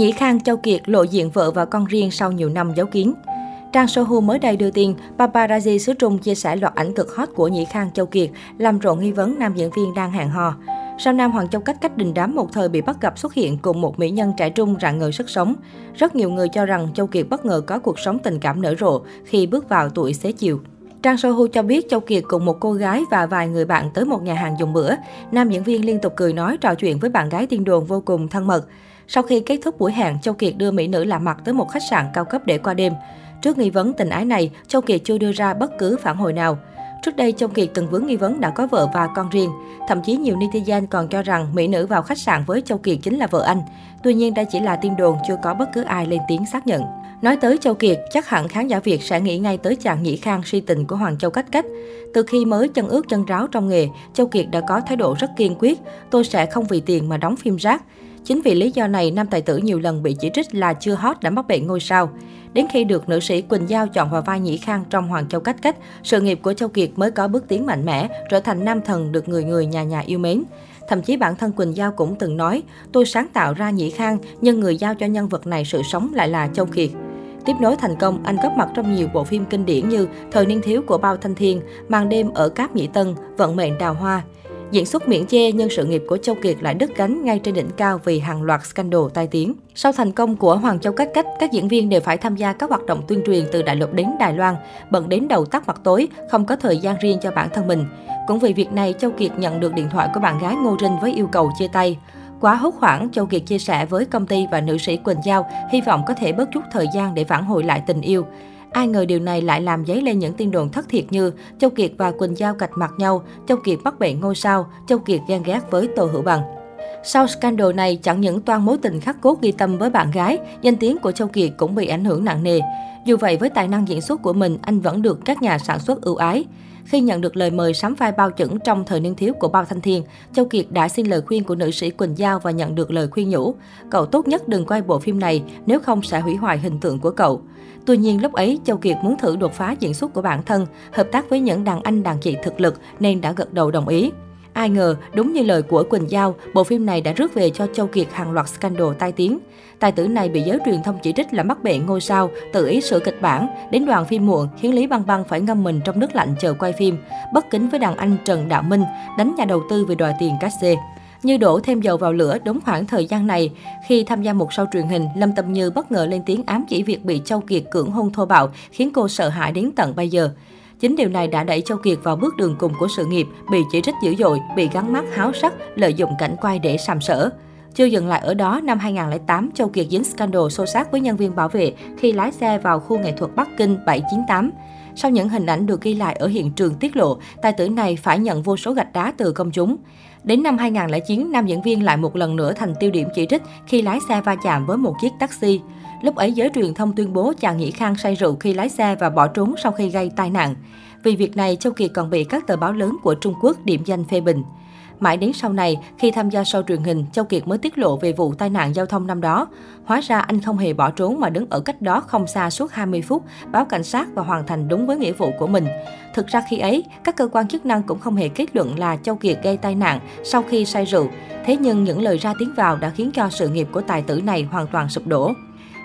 Nhĩ Khang Châu Kiệt lộ diện vợ và con riêng sau nhiều năm giấu kín. Trang Sohu mới đây đưa tin, paparazzi xứ Trung chia sẻ loạt ảnh cực hot của Nhĩ Khang Châu Kiệt, làm rộn nghi vấn nam diễn viên đang hẹn hò. Sao Nam Hoàng Châu Cách cách đình đám một thời bị bắt gặp xuất hiện cùng một mỹ nhân trẻ trung rạng ngời sức sống. Rất nhiều người cho rằng Châu Kiệt bất ngờ có cuộc sống tình cảm nở rộ khi bước vào tuổi xế chiều. Trang Sohu cho biết Châu Kiệt cùng một cô gái và vài người bạn tới một nhà hàng dùng bữa. Nam diễn viên liên tục cười nói trò chuyện với bạn gái tiên đồn vô cùng thân mật. Sau khi kết thúc buổi hẹn, Châu Kiệt đưa mỹ nữ lạ mặt tới một khách sạn cao cấp để qua đêm. Trước nghi vấn tình ái này, Châu Kiệt chưa đưa ra bất cứ phản hồi nào. Trước đây, Châu Kiệt từng vướng nghi vấn đã có vợ và con riêng. Thậm chí nhiều netizen còn cho rằng mỹ nữ vào khách sạn với Châu Kiệt chính là vợ anh. Tuy nhiên, đây chỉ là tin đồn, chưa có bất cứ ai lên tiếng xác nhận. Nói tới Châu Kiệt, chắc hẳn khán giả Việt sẽ nghĩ ngay tới chàng nhĩ khang si tình của Hoàng Châu Cách Cách. Từ khi mới chân ướt chân ráo trong nghề, Châu Kiệt đã có thái độ rất kiên quyết, tôi sẽ không vì tiền mà đóng phim rác. Chính vì lý do này, nam tài tử nhiều lần bị chỉ trích là chưa hot đã mắc bệnh ngôi sao. Đến khi được nữ sĩ Quỳnh Giao chọn vào vai Nhĩ Khang trong Hoàng Châu Cách Cách, sự nghiệp của Châu Kiệt mới có bước tiến mạnh mẽ, trở thành nam thần được người người nhà nhà yêu mến. Thậm chí bản thân Quỳnh Giao cũng từng nói, tôi sáng tạo ra Nhĩ Khang, nhưng người giao cho nhân vật này sự sống lại là Châu Kiệt. Tiếp nối thành công, anh góp mặt trong nhiều bộ phim kinh điển như Thời niên thiếu của Bao Thanh Thiên, Màn đêm ở Cáp Nhĩ Tân, Vận mệnh đào hoa. Diễn xuất miễn chê nhưng sự nghiệp của Châu Kiệt lại đứt gánh ngay trên đỉnh cao vì hàng loạt scandal tai tiếng. Sau thành công của Hoàng Châu Cách Cách, các diễn viên đều phải tham gia các hoạt động tuyên truyền từ đại lục đến Đài Loan, bận đến đầu tắt mặt tối, không có thời gian riêng cho bản thân mình. Cũng vì việc này, Châu Kiệt nhận được điện thoại của bạn gái Ngô Rinh với yêu cầu chia tay. Quá hốt hoảng, Châu Kiệt chia sẻ với công ty và nữ sĩ Quỳnh Giao hy vọng có thể bớt chút thời gian để phản hồi lại tình yêu. Ai ngờ điều này lại làm dấy lên những tin đồn thất thiệt như Châu Kiệt và Quỳnh Giao cạch mặt nhau, Châu Kiệt mắc bệnh ngôi sao, Châu Kiệt ghen ghét với Tô Hữu Bằng. Sau scandal này, chẳng những toan mối tình khắc cốt ghi tâm với bạn gái, danh tiếng của Châu Kiệt cũng bị ảnh hưởng nặng nề. Dù vậy, với tài năng diễn xuất của mình, anh vẫn được các nhà sản xuất ưu ái. Khi nhận được lời mời sắm vai bao chẩn trong thời niên thiếu của Bao Thanh Thiên, Châu Kiệt đã xin lời khuyên của nữ sĩ Quỳnh Giao và nhận được lời khuyên nhủ. Cậu tốt nhất đừng quay bộ phim này, nếu không sẽ hủy hoại hình tượng của cậu. Tuy nhiên lúc ấy, Châu Kiệt muốn thử đột phá diễn xuất của bản thân, hợp tác với những đàn anh đàn chị thực lực nên đã gật đầu đồng ý. Ai ngờ, đúng như lời của Quỳnh Giao, bộ phim này đã rước về cho Châu Kiệt hàng loạt scandal tai tiếng. Tài tử này bị giới truyền thông chỉ trích là mắc bệnh ngôi sao, tự ý sửa kịch bản, đến đoàn phim muộn khiến Lý Băng Băng phải ngâm mình trong nước lạnh chờ quay phim, bất kính với đàn anh Trần Đạo Minh, đánh nhà đầu tư vì đòi tiền cát xê. Như đổ thêm dầu vào lửa, đúng khoảng thời gian này, khi tham gia một show truyền hình, Lâm Tâm Như bất ngờ lên tiếng ám chỉ việc bị Châu Kiệt cưỡng hôn thô bạo, khiến cô sợ hãi đến tận bây giờ. Chính điều này đã đẩy Châu Kiệt vào bước đường cùng của sự nghiệp, bị chỉ trích dữ dội, bị gắn mắt háo sắc, lợi dụng cảnh quay để sàm sỡ. Chưa dừng lại ở đó, năm 2008, Châu Kiệt dính scandal xô xát với nhân viên bảo vệ khi lái xe vào khu nghệ thuật Bắc Kinh 798. Sau những hình ảnh được ghi lại ở hiện trường tiết lộ, tài tử này phải nhận vô số gạch đá từ công chúng. Đến năm 2009, nam diễn viên lại một lần nữa thành tiêu điểm chỉ trích khi lái xe va chạm với một chiếc taxi. Lúc ấy giới truyền thông tuyên bố chàng Nhĩ Khang say rượu khi lái xe và bỏ trốn sau khi gây tai nạn. Vì việc này, Châu Kiệt còn bị các tờ báo lớn của Trung Quốc điểm danh phê bình. Mãi đến sau này, khi tham gia show truyền hình, Châu Kiệt mới tiết lộ về vụ tai nạn giao thông năm đó. Hóa ra anh không hề bỏ trốn mà đứng ở cách đó không xa suốt 20 phút, báo cảnh sát và hoàn thành đúng với nghĩa vụ của mình. Thực ra khi ấy, các cơ quan chức năng cũng không hề kết luận là Châu Kiệt gây tai nạn sau khi say rượu. Thế nhưng những lời ra tiếng vào đã khiến cho sự nghiệp của tài tử này hoàn toàn sụp đổ.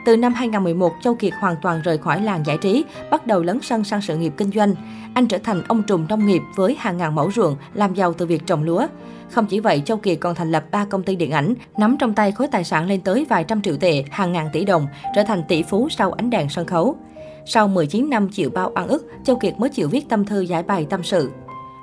Từ năm 2011, Châu Kiệt hoàn toàn rời khỏi làng giải trí, bắt đầu lấn sân sang sự nghiệp kinh doanh. Anh trở thành ông trùm nông nghiệp với hàng ngàn mẫu ruộng, làm giàu từ việc trồng lúa. Không chỉ vậy, Châu Kiệt còn thành lập 3 công ty điện ảnh, nắm trong tay khối tài sản lên tới vài trăm triệu tệ, hàng ngàn tỷ đồng, trở thành tỷ phú sau ánh đèn sân khấu. Sau 19 năm chịu bao ăn ức, Châu Kiệt mới chịu viết tâm thư giải bày tâm sự.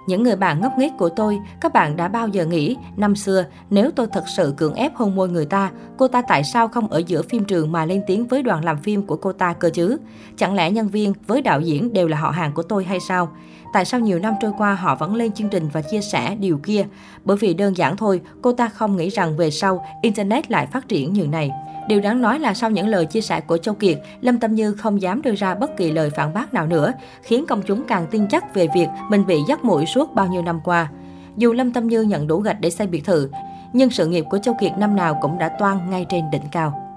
Những người bạn ngốc nghếch của tôi, các bạn đã bao giờ nghĩ, năm xưa, nếu tôi thật sự cưỡng ép hôn môi người ta, cô ta tại sao không ở giữa phim trường mà lên tiếng với đoàn làm phim của cô ta cơ chứ? Chẳng lẽ nhân viên với đạo diễn đều là họ hàng của tôi hay sao? Tại sao nhiều năm trôi qua họ vẫn lên chương trình và chia sẻ điều kia? Bởi vì đơn giản thôi, cô ta không nghĩ rằng về sau, Internet lại phát triển như này. Điều đáng nói là sau những lời chia sẻ của Châu Kiệt, Lâm Tâm Như không dám đưa ra bất kỳ lời phản bác nào nữa, khiến công chúng càng tin chắc về việc mình bị dắt mũi suốt bao nhiêu năm qua. Dù Lâm Tâm Như nhận đủ gạch để xây biệt thự, nhưng sự nghiệp của Châu Kiệt năm nào cũng đã toan ngay trên đỉnh cao.